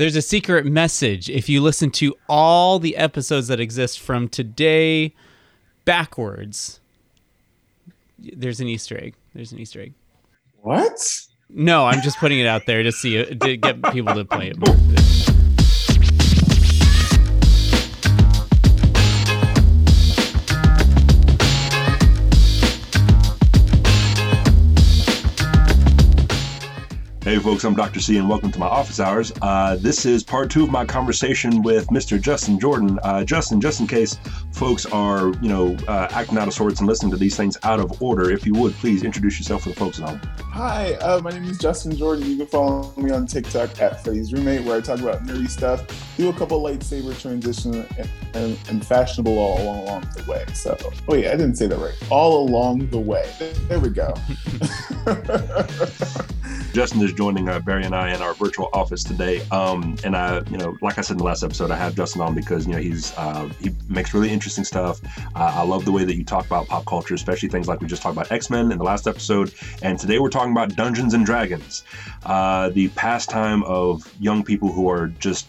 There's a secret message. If you listen to all the episodes that exist from today backwards, there's an Easter egg. There's an Easter egg. What? No, I'm just putting it out there to see to get people to play it. Hey, folks, I'm Dr. C, and welcome to my office hours. Uh, this is part two of my conversation with Mr. Justin Jordan. Uh, Justin, just in case folks are, you know, uh, acting out of sorts and listening to these things out of order, if you would, please introduce yourself for the folks at home. Hi, uh, my name is Justin Jordan. You can follow me on TikTok at Freddy's Roommate, where I talk about nerdy stuff, do a couple lightsaber transitions, and, and, and, fashionable all along, along the way. So, oh yeah, I didn't say that right. All along the way. There we go. Justin is joining uh, Barry and I in our virtual office today. Um, and I, you know, like I said in the last episode, I have Justin on because you know he's uh, he makes really interesting stuff. Uh, I love the way that you talk about pop culture, especially things like we just talked about X Men in the last episode, and today we're talking about Dungeons and Dragons, uh, the pastime of young people who are just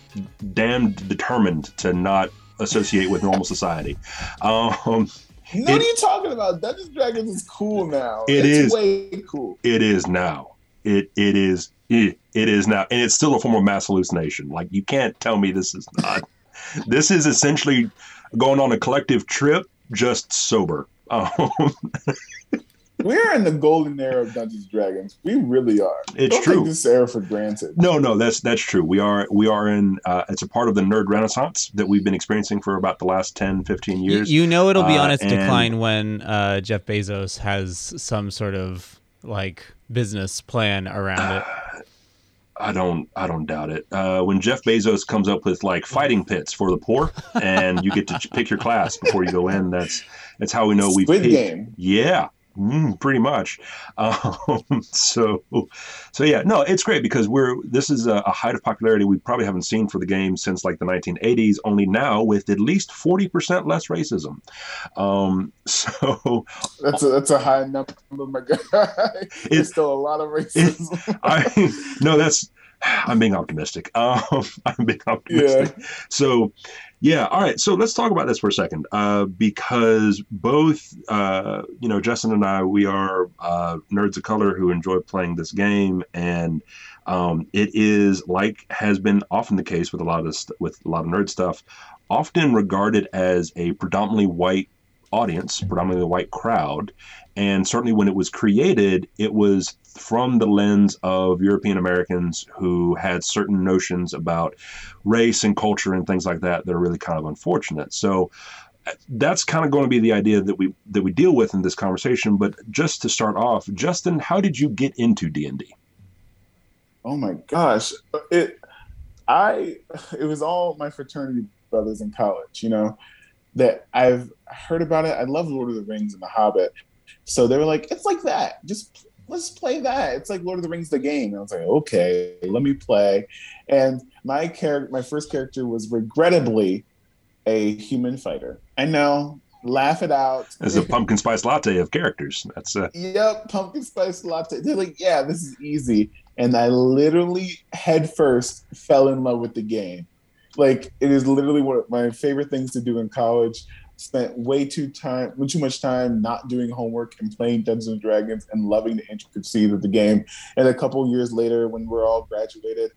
damned determined to not associate with normal society. Um, what are you talking about? Dungeons and Dragons is cool now. It it's is way cool. It is now it it is it, it is now and it's still a form of mass hallucination like you can't tell me this is not this is essentially going on a collective trip just sober um, we're in the golden era of Dungeons and Dragons. We really are. It's Don't true. Take this era for granted. No, no, that's that's true. We are we are in. Uh, it's a part of the nerd renaissance that we've been experiencing for about the last 10, 15 years. You, you know, it'll be uh, on its and, decline when uh, Jeff Bezos has some sort of like business plan around it. I don't I don't doubt it. Uh, when Jeff Bezos comes up with like fighting pits for the poor, and you get to pick your class before you go in, that's that's how we know we Squid Game. Yeah, Mm, pretty much. Um, so, so yeah, no, it's great because we're this is a, a, height of popularity we probably haven't seen for the game since like the 1980s. Only now with at least 40 percent less racism. Um, so that's a, that's a high number, my guy. It's still a lot of racism. I no, that's I'm being optimistic. Um, I'm being optimistic. Yeah. So, yeah. All right. So let's talk about this for a second, uh, because both, uh, you know, Justin and I, we are uh, nerds of color who enjoy playing this game, and um, it is like has been often the case with a lot of with a lot of nerd stuff, often regarded as a predominantly white audience, predominantly white crowd, and certainly when it was created, it was from the lens of European Americans who had certain notions about race and culture and things like that that are really kind of unfortunate. So uh, that's kind of going to be the idea that we that we deal with in this conversation. But just to start off, Justin, how did you get into D and D? Oh my gosh, it I it was all my fraternity brothers in college. You know that I've heard about it. I love Lord of the Rings and The Hobbit, so they were like, it's like that. Just let's play that. It's like Lord of the Rings, the game. And I was like, okay, let me play. And my character, my first character was regrettably a human fighter. I know, laugh it out. As a pumpkin spice latte of characters. That's uh... yep, pumpkin spice latte. They're like, yeah, this is easy. And I literally head first fell in love with the game. Like it is literally one of my favorite things to do in college spent way too time, way too much time not doing homework and playing Dungeons and Dragons and loving the intricacies of the game. And a couple years later, when we're all graduated,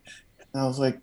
and I was like,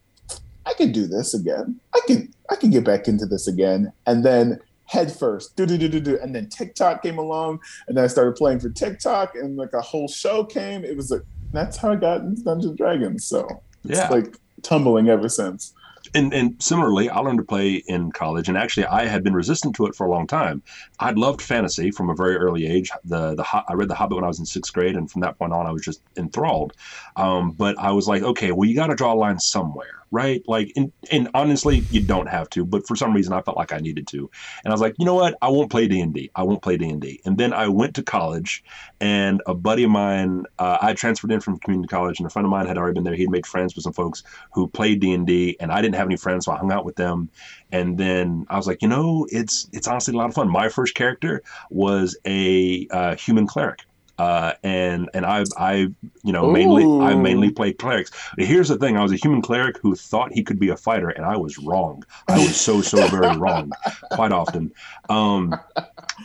I could do this again. I can I can get back into this again. And then head first, do do do do do. And then TikTok came along, and then I started playing for TikTok, and like a whole show came. It was like that's how I got into Dungeons and Dragons. So yeah. it's like tumbling ever since and, and similarly, I learned to play in college, and actually, I had been resistant to it for a long time. I'd loved fantasy from a very early age. The the I read The Hobbit when I was in sixth grade, and from that point on, I was just enthralled. Um, but I was like, okay, well, you got to draw a line somewhere right? Like, and, and honestly, you don't have to, but for some reason, I felt like I needed to, and I was like, you know what? I won't play D and D. I won't play D and D. And then I went to college, and a buddy of mine, uh, I transferred in from community college, and a friend of mine had already been there. He'd made friends with some folks who played D and D, and I didn't have any friends, so I hung out with them. And then I was like, you know, it's it's honestly a lot of fun. My first character was a uh, human cleric uh, and and I I you know mainly I mainly Ooh. play clerics. Here's the thing: I was a human cleric who thought he could be a fighter, and I was wrong. I was so so very wrong, quite often. Um,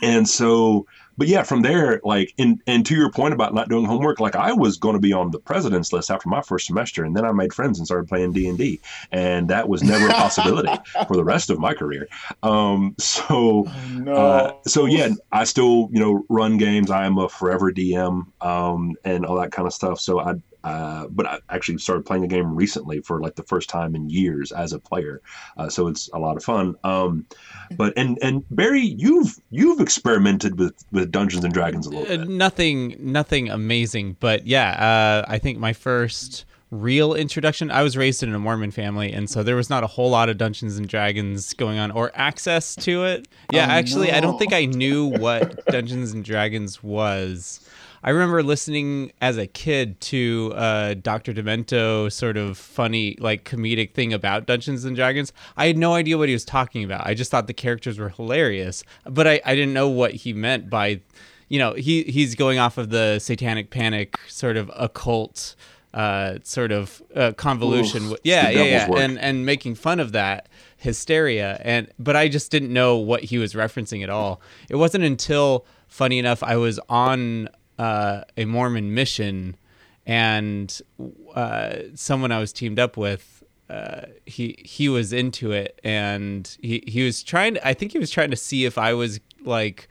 and so, but yeah, from there, like, and and to your point about not doing homework, like I was going to be on the president's list after my first semester, and then I made friends and started playing D and D, and that was never a possibility for the rest of my career. Um, so. No. Uh, so yeah, I still you know run games. I am a forever DM um, and all that kind of stuff. So I, uh, but I actually started playing a game recently for like the first time in years as a player. Uh, so it's a lot of fun. Um, but and and Barry, you've you've experimented with with Dungeons and Dragons a little Uh, bit. nothing nothing amazing but yeah uh, i think my first real introduction. I was raised in a mormon family and so there was not a whole lot of dungeons and dragons going on or access to it. Yeah Oh, actually i don't think i knew what dungeons and dragons was. I remember listening as a kid to uh, dr demento sort of funny like comedic thing about dungeons and dragons. I had no idea what he was talking about. I just thought the characters were hilarious but i, I didn't know what he meant by you know he he's going off of the satanic panic sort of occult uh sort of uh, convolution Oof, yeah yeah yeah. work. and and making fun of that hysteria. And but i just didn't know what he was referencing at all. It wasn't until funny enough i was on uh, a mormon mission and uh, someone i was teamed up with uh, he he was into it. And he he was trying to I think he was trying to see if I was like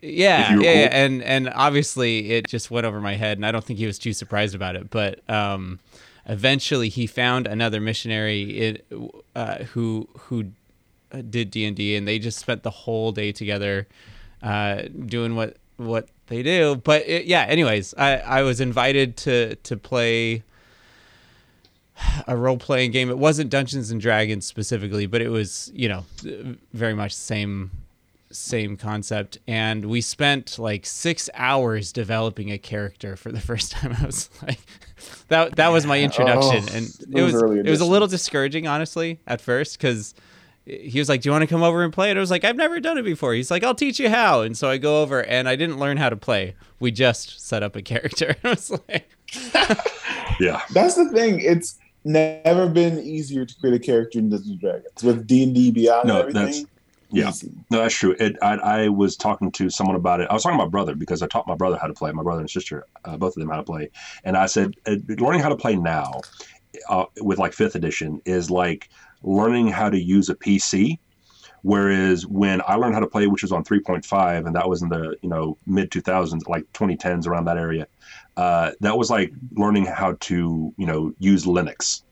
yeah yeah, cool. and and obviously it just went over my head and I don't think he was too surprised about it but um eventually he found another missionary it, uh, who who uh, did D&D and they just spent the whole day together uh doing what what they do but it, yeah anyways I I was invited to to play a role playing game. It wasn't Dungeons and Dragons specifically, but it was, you know, very much the same same concept. And we spent like six hours developing a character for the first time. I was like, that that was my introduction, Oh, and it was it was a little discouraging, honestly, at first because. He was like, "Do you want to come over and play?" And I was like, "I've never done it before." He's like, "I'll teach you how." And so I go over, and I didn't learn how to play. We just set up a character. I was like, Yeah, That's the thing. It's never been easier to create a character in Dungeons and Dragons with D and D Beyond. No, and everything. Yeah. Easy. No, that's true. It, I, I was talking to someone about it. I was talking to my brother because I taught my brother how to play, my brother and sister, uh, both of them how to play. And I said, uh, learning how to play now uh, with like fifth edition is like learning how to use a PC. Whereas when I learned how to play, which was on 3.5, and that was in the you know mid 2000s, like 2010s, around that area, uh, that was like learning how to you know use Linux.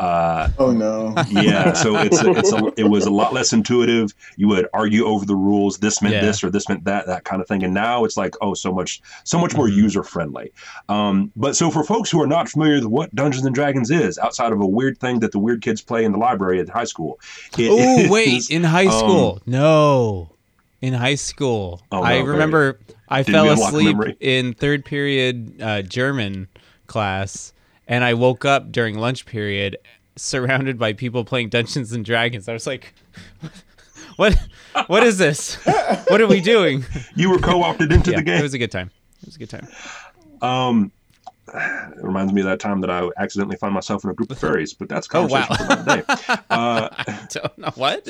Uh, Oh no. yeah so it's a, it's a, it was a lot less intuitive you would argue over the rules this meant Yeah. this or this meant that that kind of thing and now it's like oh so much so much more Mhm. user friendly um, but so for folks who are not familiar with what dungeons and dragons is outside of a weird thing that the weird kids play in the library at high school it Oh is- wait, in high um, school? no, in high school. Oh, no, I very- remember I Did fell asleep memory? in third period uh, German class, and I woke up during lunch period, surrounded by people playing Dungeons and Dragons. I was like, "What? What is this? What are we doing?" you were co-opted into yeah, the game. it was a good time. It was a good time. um, it reminds me of that time that I accidentally found myself in a group of fairies, but that's a Oh wow! conversation for another day. Uh, Don't know what?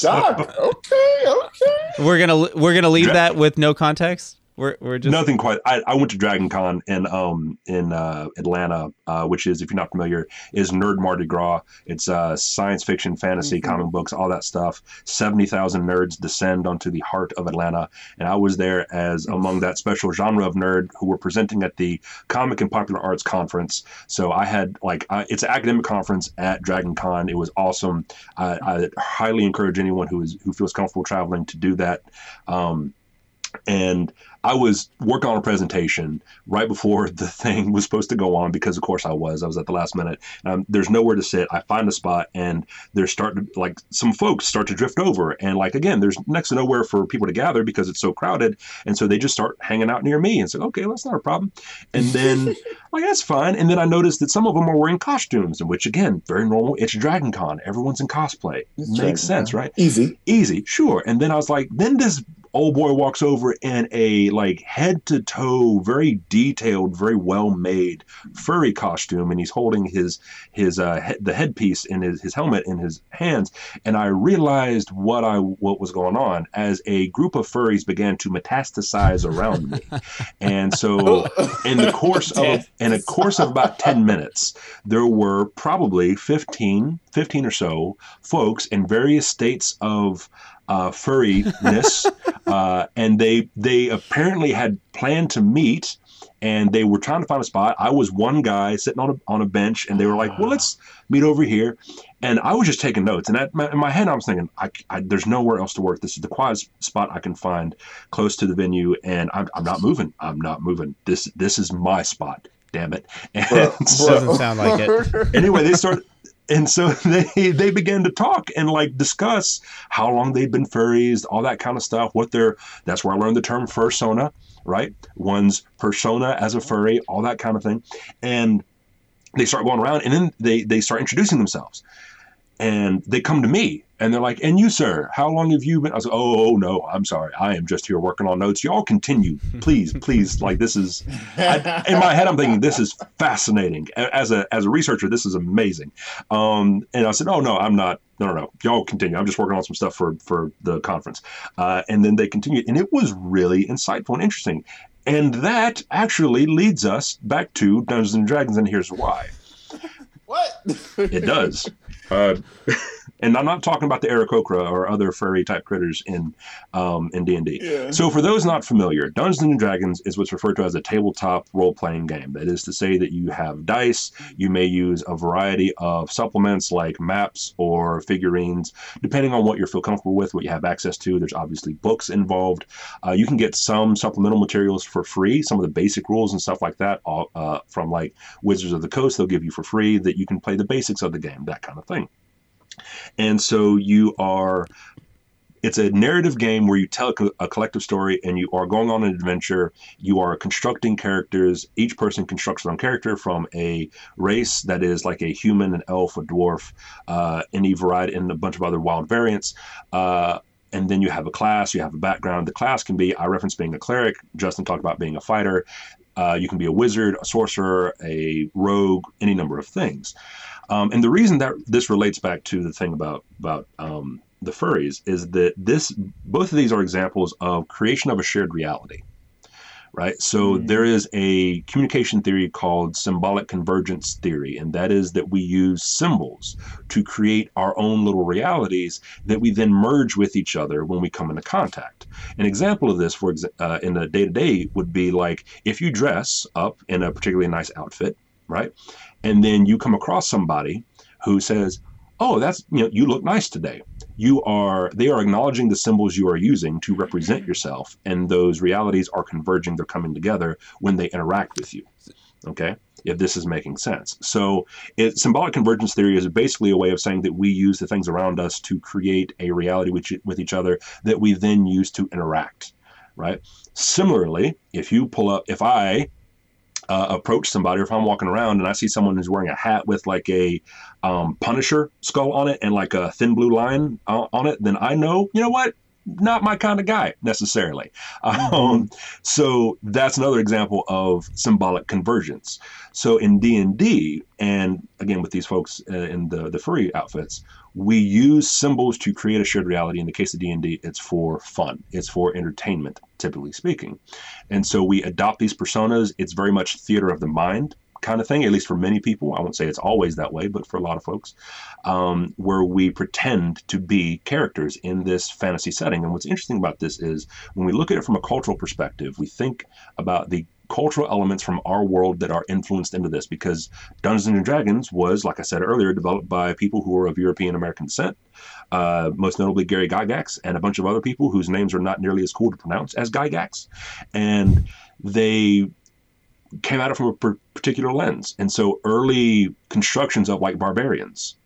Doc. Okay. Okay. We're gonna we're gonna leave that with no context. We're we're just Nothing quite. I, I went to Dragon Con in um in uh, Atlanta, uh, which is if you're not familiar, is Nerd Mardi Gras. It's uh, science fiction, fantasy, Mhm. comic books, all that stuff. Seventy thousand nerds descend onto the heart of Atlanta, and I was there as among that special genre of nerd who were presenting at the Comic and Popular Arts Conference. So I had like I, it's an academic conference at Dragon Con. It was awesome. I, I highly encourage anyone who is who feels comfortable traveling to do that. Um, and I was working on a presentation right before the thing was supposed to go on because, of course, I was. I was at the last minute. Um, there's nowhere to sit. I find a spot, and there's starting to like some folks start to drift over, and like again, there's next to nowhere for people to gather because it's so crowded, and so they just start hanging out near me, and said, "Okay, that's not a problem." And then like that's fine. And then I noticed that some of them are wearing costumes, in which again, very normal. It's Dragon Con. Everyone's in cosplay. It's Makes Dragon sense, Con. right? Easy. easy, sure. And then I was like, then this old boy walks over in a like head to toe, very detailed, very well made furry costume, and he's holding his his uh, he- the headpiece in his, his helmet in his hands. And I realized what I what was going on as a group of furries began to metastasize around me. And so, in the course of in a course of about ten minutes, there were probably 15, 15 or so folks in various states of uh, furriness, uh, and they they apparently had planned to meet, and they were trying to find a spot. I was one guy sitting on a on a bench, and they were like, "Well, let's meet over here," and I was just taking notes. And at my, in my head, I was thinking, I, I, "There's nowhere else to work. This is the quietest spot I can find close to the venue, and I'm, I'm not moving. I'm not moving. This this is my spot." Damn it! And Bro, so- Doesn't sound like it. anyway, they start, and so they they began to talk and like discuss how long they'd been furries, all that kind of stuff. What their that's where I learned the term fursona, right? One's persona as a furry, all that kind of thing, and they start going around, and then they they start introducing themselves, and they come to me. And they're like, and you, sir, how long have you been? I was like, oh, oh, no, I'm sorry. I am just here working on notes. Y'all continue, please, please. Like, this is, I, in my head, I'm thinking this is fascinating. As a as a researcher, this is amazing. Um, and I said, "Oh no, I'm not. No, no, no. Y'all continue. I'm just working on some stuff for for the conference." Uh, and then they continued, and it was really insightful and interesting. And that actually leads us back to Dungeons and Dragons, and here's why. what? It does. Uh, and I'm not talking about the Aarakocra or other furry type critters in um, in D and D. So, for those not familiar, Dungeons and Dragons is what's referred to as a tabletop role playing game. That is to say that you have dice, you may use a variety of supplements like maps or figurines, depending on what you feel comfortable with, what you have access to. There's obviously books involved. Uh, you can get some supplemental materials for free, some of the basic rules and stuff like that all, uh, from like Wizards of the Coast, they'll give you for free that you can play the basics of the game, that kind of thing. And so you are it's a narrative game where you tell a, collective story and you are going on an adventure. You are constructing characters. Each person constructs their own character from a race that is like a human, an elf, a dwarf, uh, any variety, and a bunch of other wild variants. Uh, and then you have a class, you have a background. The class can be, I referenced being a cleric. Justin talked about being a fighter. Uh, you can be a wizard, a sorcerer, a rogue, any number of things. Um, and the reason that this relates back to the thing about about um, the furries is that this both of these are examples of creation of a shared reality right? So Mm. there is a communication theory called symbolic convergence theory and that is that we use symbols to create our own little realities that we then merge with each other when we come into contact. An example of this for exa- uh, in the day-to-day would be like if you dress up in a particularly nice outfit right? And then you come across somebody who says oh that's you know you look nice today you are they are acknowledging the symbols you are using to represent mm-hmm. yourself and those realities are converging they're coming together when they interact with you okay? If this is making sense. So it, symbolic convergence theory is basically a way of saying that we use the things around us to create a reality with, with each other that we then use to interact right? Similarly if you pull up if i uh, approach somebody, or if I'm walking around and I see someone who's wearing a hat with like a um, Punisher skull on it and like a thin blue line uh, on it, then I know, you know what, not my kind of guy necessarily. Um, so that's another example of symbolic convergence. So in D and D, and again with these folks uh, in the the furry outfits, we use symbols to create a shared reality. In the case of D and D, it's for fun. It's for entertainment, typically speaking. And so we adopt these personas. It's very much theater of the mind kind of thing, at least for many people. I won't say it's always that way, but for a lot of folks, um, where we pretend to be characters in this fantasy setting. And what's interesting about this is when we look at it from a cultural perspective, we think about the cultural elements from our world that are influenced into this because Dungeons and Dragons was, like I said earlier, developed by people who are of European American descent, uh, most notably Gary Gygax and a bunch of other people whose names are not nearly as cool to pronounce as Gygax. And they came at it from a particular lens. And so early constructions of like barbarians,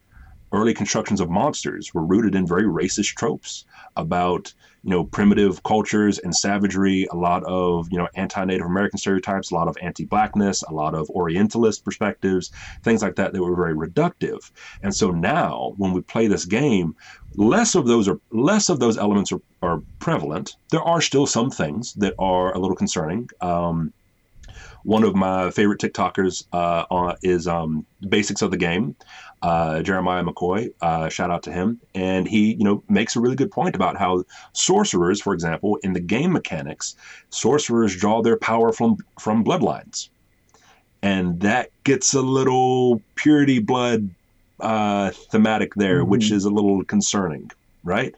early constructions of monsters were rooted in very racist tropes about you know primitive cultures and savagery a lot of you know anti-native american stereotypes a lot of anti-blackness a lot of orientalist perspectives things like that that were very reductive. And so now when we play this game less of those are less of those elements are, are prevalent. There are still some things that are a little concerning. Um, one of my favorite TikTokers uh, is um, Basics of the Game, uh, Jeremiah McCoy. Uh, shout out to him, and he you know makes a really good point about how sorcerers, for example, in the game mechanics, sorcerers draw their power from from bloodlines, and that gets a little purity blood uh, thematic there, mm-hmm. which is a little concerning right?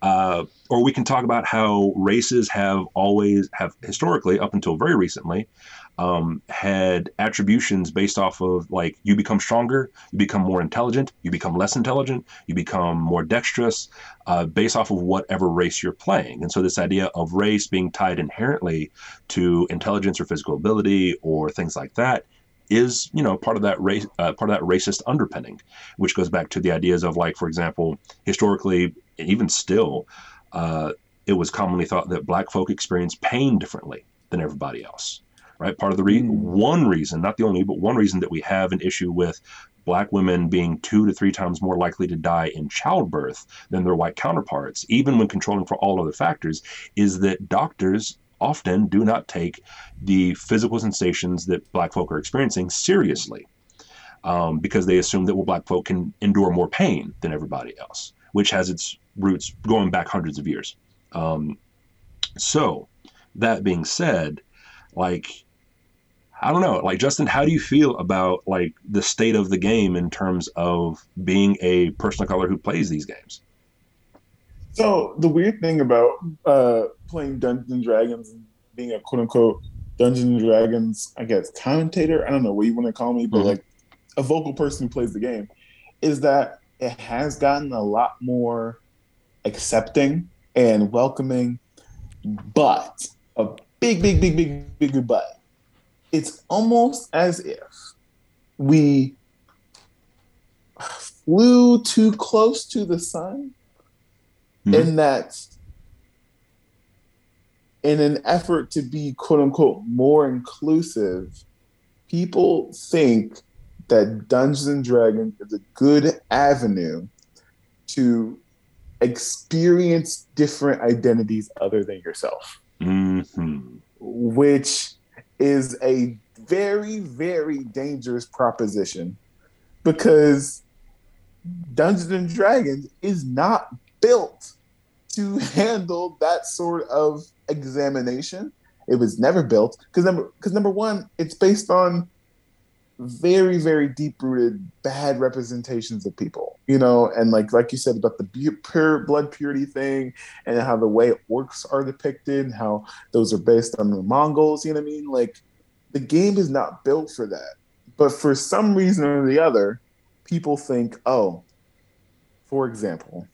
Uh, or we can talk about how races have always have historically up until very recently um, had attributions based off of like you become stronger, you become more intelligent, you become less intelligent, you become more dexterous, uh, based off of whatever race you're playing. And so this idea of race being tied inherently to intelligence or physical ability or things like that is you know part of that race uh, part of that racist underpinning which goes back to the ideas of like for example historically and even still uh, it was commonly thought that black folk experience pain differently than everybody else right? Part of the re- mm. one reason, not the only, but one reason that we have an issue with black women being two to three times more likely to die in childbirth than their white counterparts, even when controlling for all other factors, is that doctors often do not take the physical sensations that black folk are experiencing seriously. Um, because they assume that well, black folk can endure more pain than everybody else, which has its roots going back hundreds of years. Um, so, that being said, like I don't know. Like Justin, how do you feel about like the state of the game in terms of being a person of color who plays these games? So the weird thing about uh, playing Dungeons and Dragons and being a quote unquote Dungeons and Dragons, I guess commentator, I don't know what you want to call me, but mm-hmm. like a vocal person who plays the game, is that it has gotten a lot more accepting and welcoming, but a big, big, big, big, big but it's almost as if we flew too close to the sun mm-hmm. in that in an effort to be quote unquote more inclusive people think that dungeons and dragons is a good avenue to experience different identities other than yourself mm-hmm. which is a very, very dangerous proposition because Dungeons and Dragons is not built to handle that sort of examination. It was never built because number because number one, it's based on very very deep rooted bad representations of people you know? And like like you said about the pure blood purity thing and how the way orcs are depicted and how those are based on the mongols you know what i mean? Like the game is not built for that. But for some reason or the other people think oh for example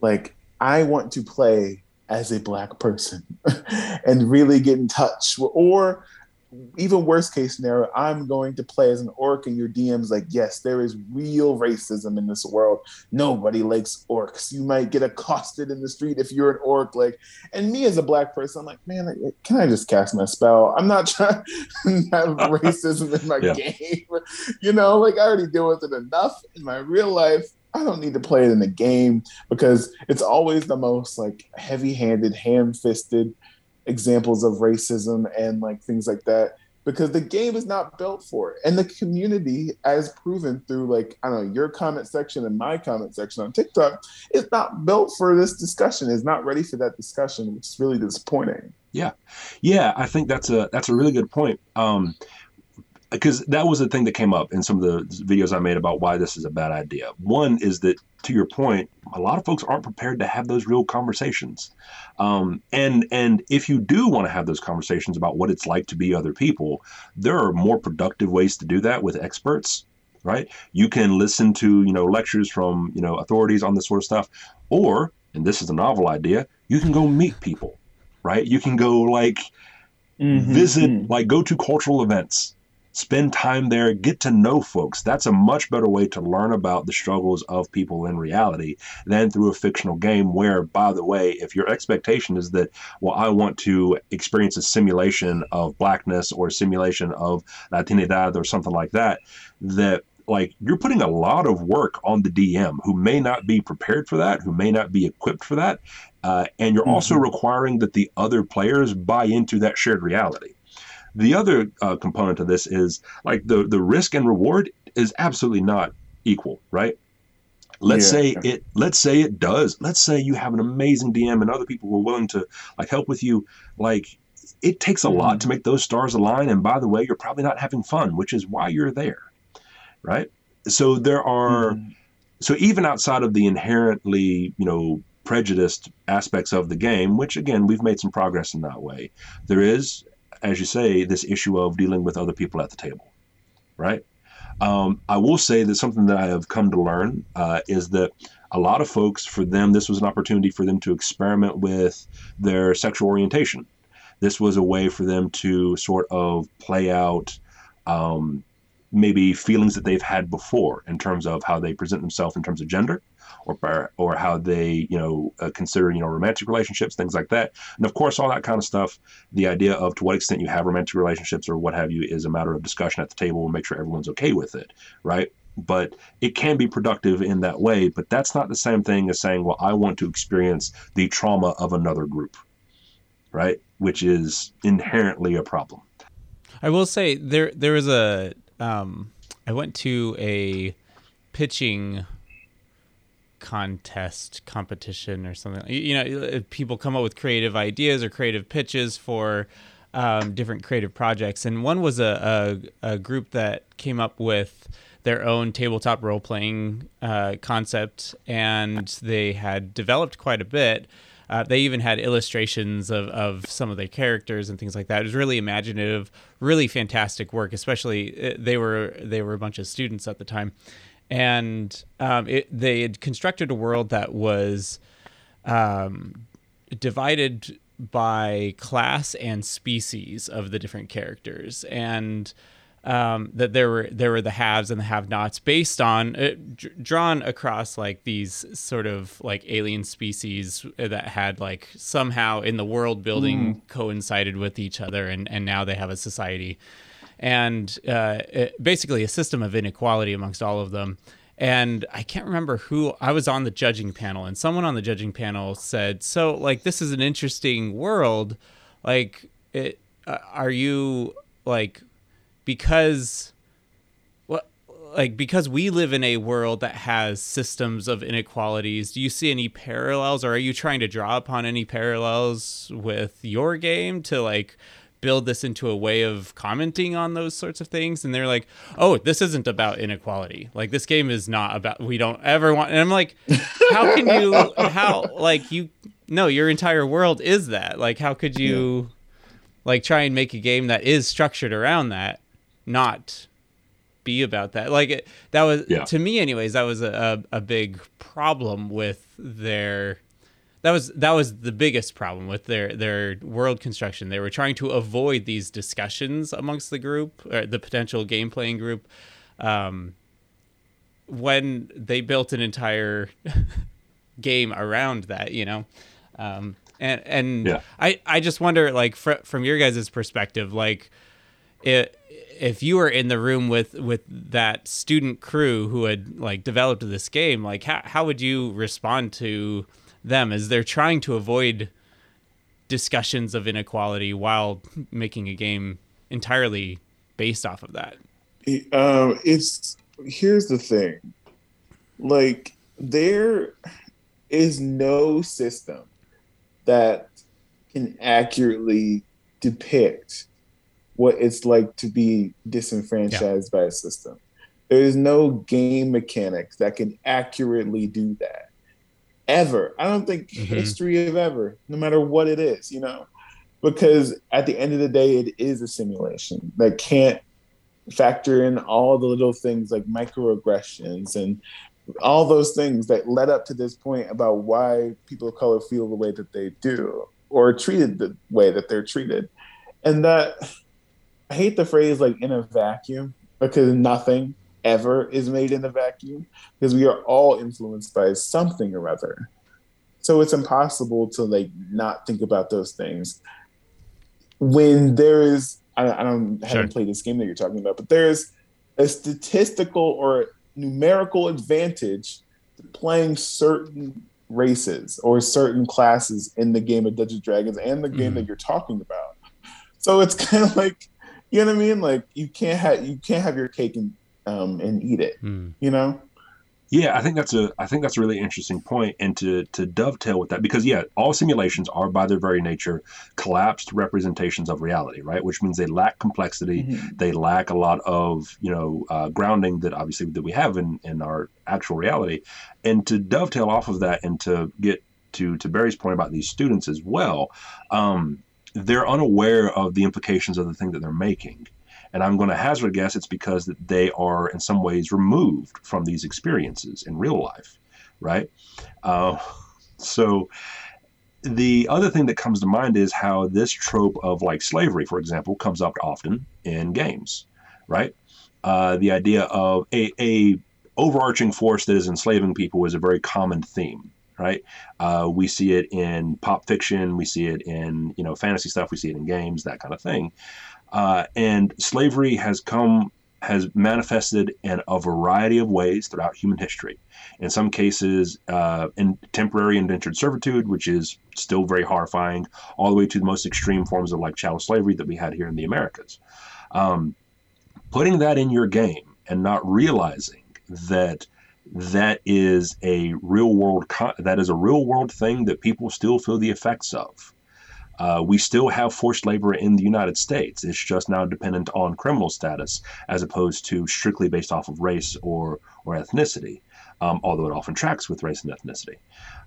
like i want to play as a black person and really get in touch or even worst case scenario, I'm going to play as an orc, and your DM's like, yes, there is real racism in this world. Nobody likes orcs. You might get accosted in the street if you're an orc. Like, and me as a black person, I'm like, man, can I just cast my spell? I'm not trying to have racism in my yeah. game. you know, like I already deal with it enough in my real life. I don't need to play it in the game because it's always the most like heavy-handed, ham-fisted examples of racism and like things like that because the game is not built for it. And the community, as proven through like, I don't know, your comment section and my comment section on TikTok, is not built for this discussion, is not ready for that discussion, which is really disappointing. Yeah. Yeah, I think that's a that's a really good point. Um because that was the thing that came up in some of the videos I made about why this is a bad idea. One is that, to your point, a lot of folks aren't prepared to have those real conversations, um, and and if you do want to have those conversations about what it's like to be other people, there are more productive ways to do that with experts. Right? You can listen to you know lectures from you know authorities on this sort of stuff, or and this is a novel idea, you can go meet people. Right? You can go like mm-hmm. visit, like go to cultural events spend time there, get to know folks. That's a much better way to learn about the struggles of people in reality than through a fictional game where, by the way, if your expectation is that, well, I want to experience a simulation of blackness or a simulation of Latinidad or something like that, that like you're putting a lot of work on the DM who may not be prepared for that, who may not be equipped for that. Uh, and you're mm-hmm. also requiring that the other players buy into that shared reality. The other uh, component of this is like the the risk and reward is absolutely not equal, right? Let's yeah. say it. Let's say it does. Let's say you have an amazing DM and other people who are willing to like help with you. Like it takes a mm-hmm. lot to make those stars align. And by the way, you're probably not having fun, which is why you're there, right? So there are. Mm-hmm. So even outside of the inherently, you know, prejudiced aspects of the game, which again we've made some progress in that way, there is as you say, this issue of dealing with other people at the table, right? Um, I will say that something that I have come to learn uh, is that a lot of folks, for them, this was an opportunity for them to experiment with their sexual orientation. This was a way for them to sort of play out um, maybe feelings that they've had before in terms of how they present themselves in terms of gender or or how they you know uh, consider you know romantic relationships, things like that. And of course, all that kind of stuff. The idea of to what extent you have romantic relationships or what have you is a matter of discussion at the table and make sure everyone's okay with it, right? But it can be productive in that way. But that's not the same thing as saying, well, I want to experience the trauma of another group, right? Which is inherently a problem. I will say there there was a um, I went to a pitching contest competition or something you know people come up with creative ideas or creative pitches for um, different creative projects and one was a, a, a, group that came up with their own tabletop role playing uh, concept and they had developed quite a bit uh, they even had illustrations of, of some of their characters and things like that. It was really imaginative, really fantastic work. Especially uh, they were they were a bunch of students at the time, and um, it, they had constructed a world that was um, divided by class and species of the different characters, and um, that there were there were the haves and the have-nots based on uh, d- drawn across like these sort of like alien species that had like somehow in the world building mm. coincided with each other, and and now they have a society and uh, it, basically a system of inequality amongst all of them. And I can't remember who I was on the judging panel, and someone on the judging panel said, "So, like, this is an interesting world. Like, it, uh, are you like because like because we live in a world that has systems of inequalities do you see any parallels or are you trying to draw upon any parallels with your game to like build this into a way of commenting on those sorts of things and they're like oh this isn't about inequality like this game is not about we don't ever want and i'm like how can you how like you no your entire world is that like how could you yeah. like try and make a game that is structured around that not be about that like it, that was yeah. to me anyways that was a, a, a big problem with their that was that was the biggest problem with their their world construction. They were trying to avoid these discussions amongst the group or the potential game playing group. Um, when they built an entire game around that, you know, um, and and yeah. I I just wonder like fr- from your guys' perspective, like it if you were in the room with with that student crew who had like developed this game like how, how would you respond to them as they're trying to avoid discussions of inequality while making a game entirely based off of that. Um, it's here's the thing, like there is no system that can accurately depict what it's like to be disenfranchised yeah. by a system. There is no game mechanics that can accurately do that ever. I don't think mm-hmm. history of ever, no matter what it is, you know, because at the end of the day, it is a simulation that can't factor in all the little things like microaggressions and all those things that led up to this point about why people of color feel the way that they do or treated the way that they're treated. And that I hate the phrase like in a vacuum because nothing ever is made in a vacuum because we are all influenced by something or other. So it's impossible to like not think about those things when there is. I, I don't sure. haven't played this game that you're talking about, but there's a statistical or numerical advantage to playing certain races or certain classes in the game of Dungeons Dragons and the game mm-hmm. that you're talking about. So it's kind of like, you know what I mean? Like you can't have you can't have your cake and um, and eat it. Mm. You know. Yeah, I think that's a I think that's a really interesting point, and to to dovetail with that, because yeah, all simulations are by their very nature collapsed representations of reality, right? Which means they lack complexity, mm-hmm. they lack a lot of you know uh, grounding that obviously that we have in in our actual reality, and to dovetail off of that, and to get to to Barry's point about these students as well, um, they're unaware of the implications of the thing that they're making. And I'm going to hazard a guess it's because they are in some ways removed from these experiences in real life, right? Uh, so the other thing that comes to mind is how this trope of like slavery, for example, comes up often in games, right? Uh, the idea of a, a overarching force that is enslaving people is a very common theme right? Uh, we see it in pop fiction, we see it in you know fantasy stuff, we see it in games, that kind of thing. Uh, and slavery has come has manifested in a variety of ways throughout human history. In some cases, uh, in temporary indentured servitude, which is still very horrifying, all the way to the most extreme forms of like chattel slavery that we had here in the Americas. Um, putting that in your game and not realizing that that is a real world that is a real world thing that people still feel the effects of uh, we still have forced labor in the United States. It's just now dependent on criminal status as opposed to strictly based off of race or, or ethnicity, um, although it often tracks with race and ethnicity.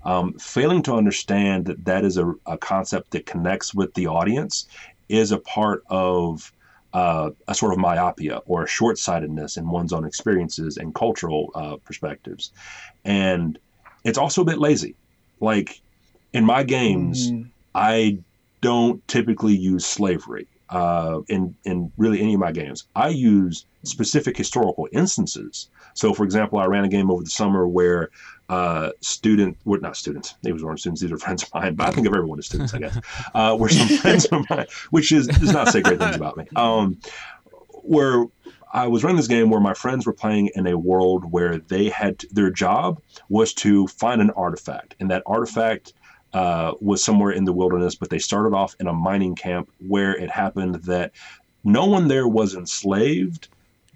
Um, failing to understand that that is a, a, concept that connects with the audience is a part of uh, a sort of myopia or a short sightedness in one's own experiences and cultural uh, perspectives. And it's also a bit lazy. Like in my games, mm. I don't typically use slavery uh, in in really any of my games. I use specific historical instances. So, for example, I ran a game over the summer where uh, student, well, not students, they weren't students, these are friends of mine, but I think of everyone as students, I guess, uh, were some friends of mine, which is does not say great things about me. Um, where I was running this game where my friends were playing in a world where they had their job was to find an artifact, and that artifact uh, was somewhere in the wilderness, but they started off in a mining camp where it happened that no one there was enslaved,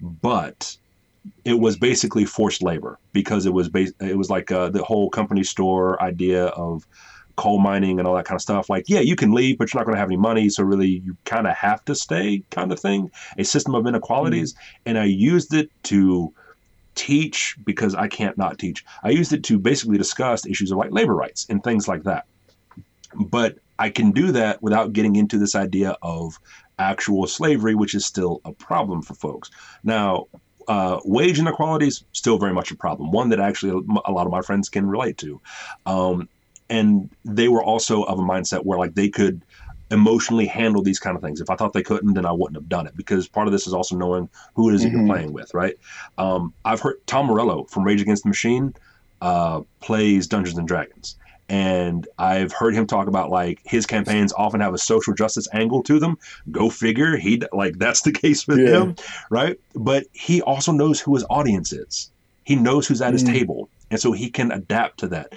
but it was basically forced labor because it was bas- it was like uh, the whole company store idea of coal mining and all that kind of stuff. Like, yeah, you can leave, but you're not going to have any money, so really you kind of have to stay, kind of thing. A system of inequalities, mm-hmm. and I used it to teach because I can't not teach. I used it to basically discuss issues of like labor rights and things like that. But I can do that without getting into this idea of actual slavery, which is still a problem for folks. Now, uh, wage inequality is still very much a problem, one that actually a lot of my friends can relate to. Um, and they were also of a mindset where like they could emotionally handle these kind of things. If I thought they couldn't, then I wouldn't have done it because part of this is also knowing who it is mm-hmm. that you're playing with, right? Um, I've heard Tom Morello from Rage Against the Machine uh, plays Dungeons and Dragons. And I've heard him talk about like his campaigns often have a social justice angle to them. Go figure. He like that's the case with yeah. him, right? But he also knows who his audience is. He knows who's at mm. his table, and so he can adapt to that.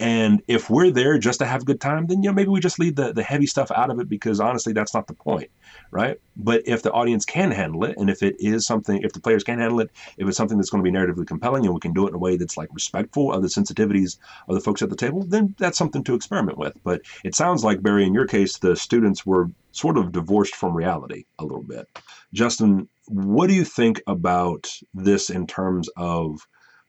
And if we're there just to have a good time, then you know maybe we just leave the, the heavy stuff out of it because honestly that's not the point, right? But if the audience can handle it, and if it is something, if the players can handle it, if it's something that's going to be narratively compelling, and we can do it in a way that's like respectful of the sensitivities of the folks at the table, then that's something to experiment with. But it sounds like Barry, in your case, the students were sort of divorced from reality a little bit. Justin, what do you think about this in terms of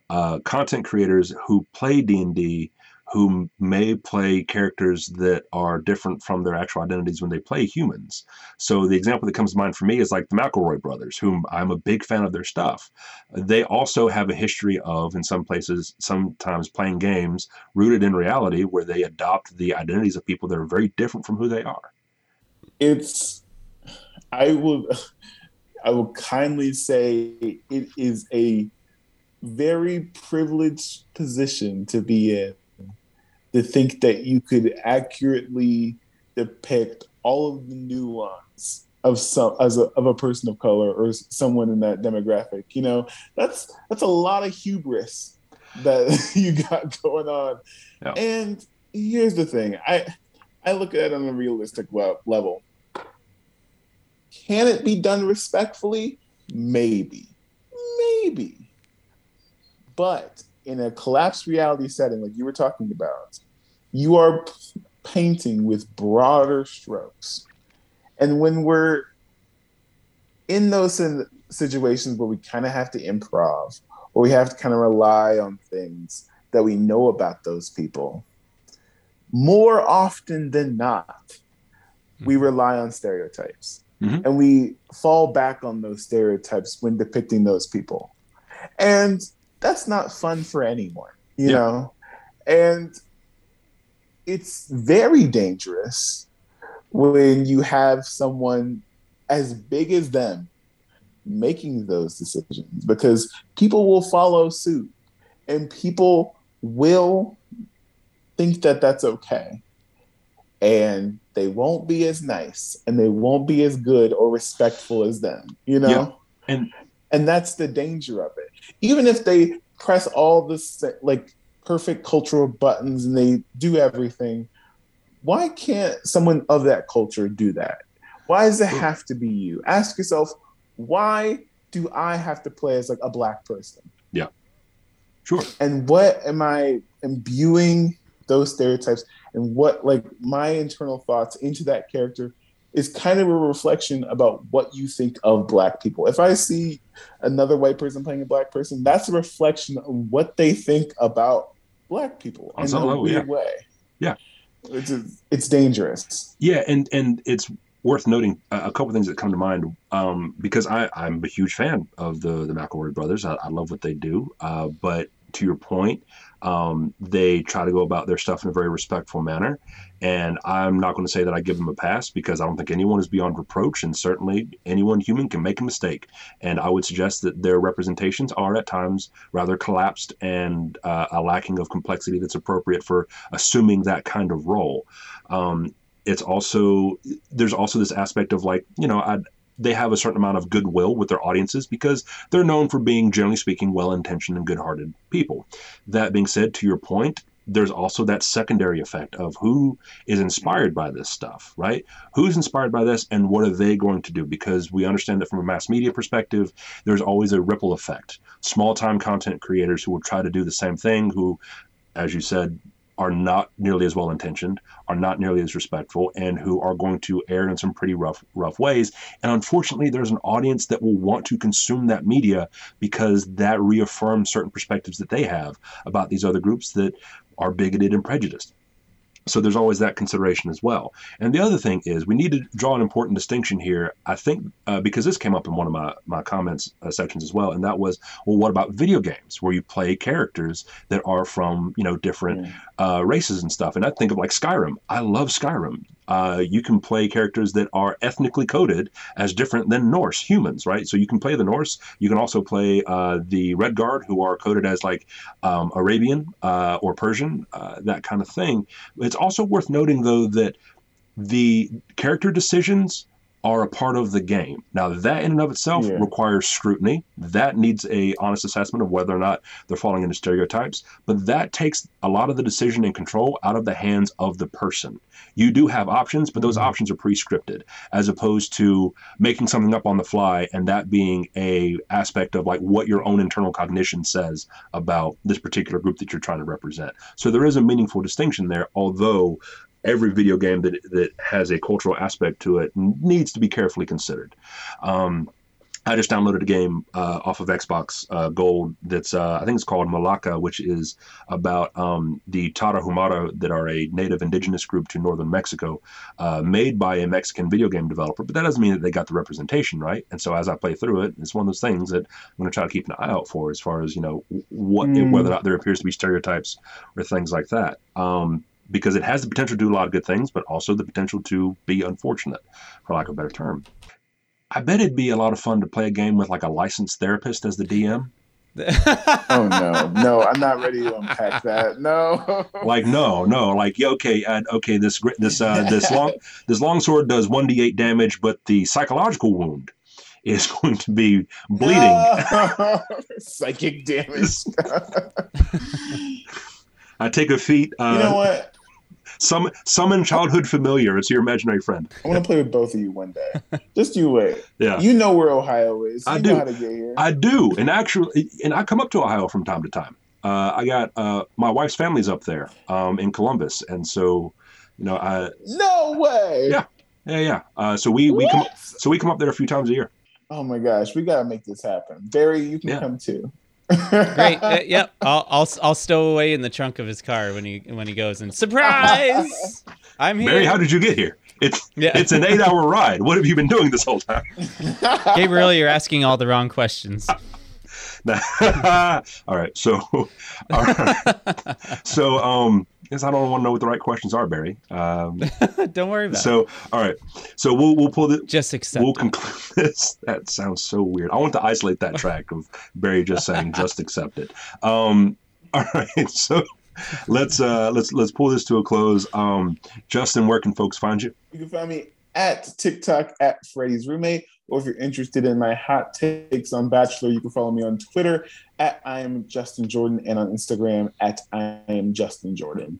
uh, content creators who play D and D? Who may play characters that are different from their actual identities when they play humans. So the example that comes to mind for me is like the McElroy brothers, whom I'm a big fan of their stuff. They also have a history of, in some places, sometimes playing games rooted in reality where they adopt the identities of people that are very different from who they are. It's I will I will kindly say it is a very privileged position to be in to think that you could accurately depict all of the nuance of some as a, of a person of color or someone in that demographic you know? That's that's a lot of hubris that you got going on. Yeah. and here's the thing i i look at it on a realistic level. Can it be done respectfully? Maybe. Maybe. But in a collapsed reality setting like you were talking about you are painting with broader strokes and when we're in those situations where we kind of have to improv or we have to kind of rely on things that we know about those people, more often than not, mm-hmm. we rely on stereotypes. Mm-hmm. And we fall back on those stereotypes when depicting those people. And that's not fun for anyone, you yeah. know? And it's very dangerous when you have someone as big as them making those decisions because people will follow suit and people will think that that's okay. And they won't be as nice and they won't be as good or respectful as them you know? Yeah. and and that's the danger of it. Even if they press all the like perfect cultural buttons and they do everything why can't someone of that culture do that? Why does it have to be you? Ask yourself, why do I have to play as like a black person? Yeah. Sure. And what am I imbuing those stereotypes and what like my internal thoughts into that character is kind of a reflection about what you think of black people. If I see another white person playing a black person, that's a reflection of what they think about black people On in a level, weird yeah. way. Yeah it's it's dangerous. Yeah, and and it's worth noting a couple things that come to mind um, because I I'm a huge fan of the the McElroy brothers. I, I love what they do, uh, but to your point, um, they try to go about their stuff in a very respectful manner. And I'm not going to say that I give them a pass because I don't think anyone is beyond reproach. And certainly anyone human can make a mistake. And I would suggest that their representations are at times rather collapsed and uh, a lacking of complexity that's appropriate for assuming that kind of role. Um, it's also there's also this aspect of like you know I they have a certain amount of goodwill with their audiences because they're known for being, generally speaking, well intentioned and good hearted people. That being said, to your point, there's also that secondary effect of who is inspired by this stuff, right? Who's inspired by this and what are they going to do? Because we understand that from a mass media perspective, there's always a ripple effect. Small time content creators who will try to do the same thing, who, as you said, are not nearly as well intentioned, are not nearly as respectful, and who are going to err in some pretty rough rough ways. And unfortunately, there's an audience that will want to consume that media because that reaffirms certain perspectives that they have about these other groups that are bigoted and prejudiced. So there's always that consideration as well. And the other thing is we need to draw an important distinction here. I think uh, because this came up in one of my my comments uh, sections as well, and that was, well, what about video games where you play characters that are from you know different mm. uh, races and stuff? And I think of like Skyrim. I love Skyrim uh, you can play characters that are ethnically coded as different than Norse humans, right? So you can play the Norse. You can also play uh, the Redguard, who are coded as like um, Arabian uh, or Persian, uh, that kind of thing. It's also worth noting, though, that the character decisions are a part of the game. Now that in and of itself yeah. requires scrutiny. That needs a honest assessment of whether or not they're falling into stereotypes. But that takes a lot of the decision and control out of the hands of the person. You do have options, but those mm-hmm. options are pre-scripted, as opposed to making something up on the fly and that being a aspect of like what your own internal cognition says about this particular group that you're trying to represent. So there is a meaningful distinction there, although every video game that that has a cultural aspect to it needs to be carefully considered. Um, I just downloaded a game uh, off of Xbox uh, Gold that's uh, I think it's called Mulaka, which is about um, the Tarahumara that are a native indigenous group to northern Mexico, uh, made by a Mexican video game developer. But that doesn't mean that they got the representation right. And so as I play through it, it's one of those things that I'm going to try to keep an eye out for, as far as you know what mm. whether or not there appears to be stereotypes or things like that. Um, because it has the potential to do a lot of good things, but also the potential to be unfortunate, for lack of a better term. I bet it'd be a lot of fun to play a game with like a licensed therapist as the DM. oh no, no, I'm not ready to unpack that. No. like no, no, like yeah, okay, uh, okay. This this uh, this long this long sword does one d8 damage, but the psychological wound is going to be bleeding. No. Psychic damage. I take a feat. Uh, you know what? Summon, summon childhood familiar. It's your imaginary friend. I want to play with both of you one day. Just you wait. Yeah. You know where Ohio is. You I do. how to get here. I do. And actually, and I come up to Ohio from time to time. Uh, I got uh, my wife's family's up there um, in Columbus, and so you know, I. No way. Yeah, yeah, yeah. Uh, so we we come so we come up there a few times a year. Oh my gosh, we gotta make this happen. Barry, you can yeah. come too. Great. Uh, yep. I'll, I'll I'll stow away in the trunk of his car when he when he goes and surprise. I'm here. Mary, how did you get here? It's yeah. it's an eight hour ride. What have you been doing this whole time? Gabriel, you're asking all the wrong questions. all right. So, all right. so um, I don't want to know what the right questions are, Barry. Um, don't worry about so, it. So, all right. So we'll we'll pull the just accept. We'll conclude this. That sounds so weird. I want to isolate that track of Barry just saying just accept it. Um, all right. So let's uh let's let's pull this to a close. Um, Justin, where can folks find you? You can find me at TikTok at Freddy's roommate. Or if you're interested in my hot takes on Bachelor, you can follow me on Twitter at I am Justin Jordan and on Instagram at I am Justin Jordan.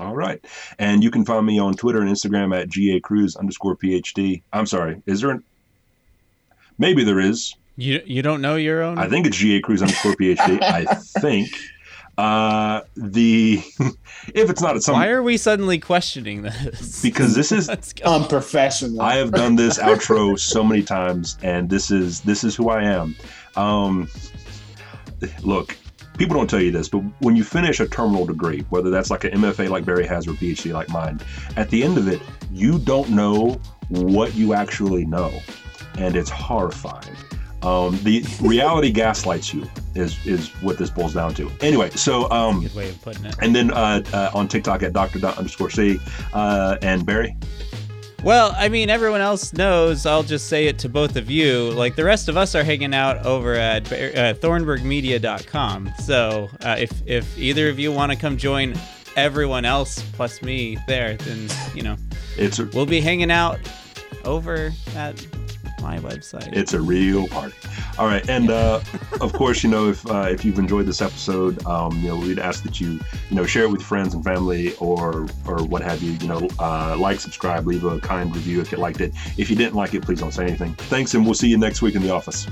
All right. And you can find me on Twitter and Instagram at GA Cruz underscore PhD. I'm sorry. Is there an. Maybe there is. You, you don't know your own? I think it's GA Cruz underscore PhD. I think. Uh, the if it's not at some why are we suddenly questioning this? Because this is unprofessional. I have done this outro so many times, and this is this is who I am. Um, look, people don't tell you this, but when you finish a terminal degree, whether that's like an MFA like Barry has or a PhD like mine, at the end of it, you don't know what you actually know, and it's horrifying. Um, the reality gaslights you is is what this boils down to. Anyway, so um, good way of putting it. And then uh, uh, on TikTok at Doctor underscore C uh, and Barry. Well, I mean, everyone else knows. I'll just say it to both of you. Like the rest of us are hanging out over at uh, thornburgmedia.com. So uh, if if either of you want to come join everyone else plus me there, then you know, it's a, we'll be hanging out over at my website. It's a real party. All right, and uh, of course, you know, if uh, if you've enjoyed this episode, um, you know, we'd ask that you, you know, share it with friends and family or or what have you. You know, uh, like, subscribe, leave a kind review if you liked it. If you didn't like it, please don't say anything. Thanks, and we'll see you next week in the office.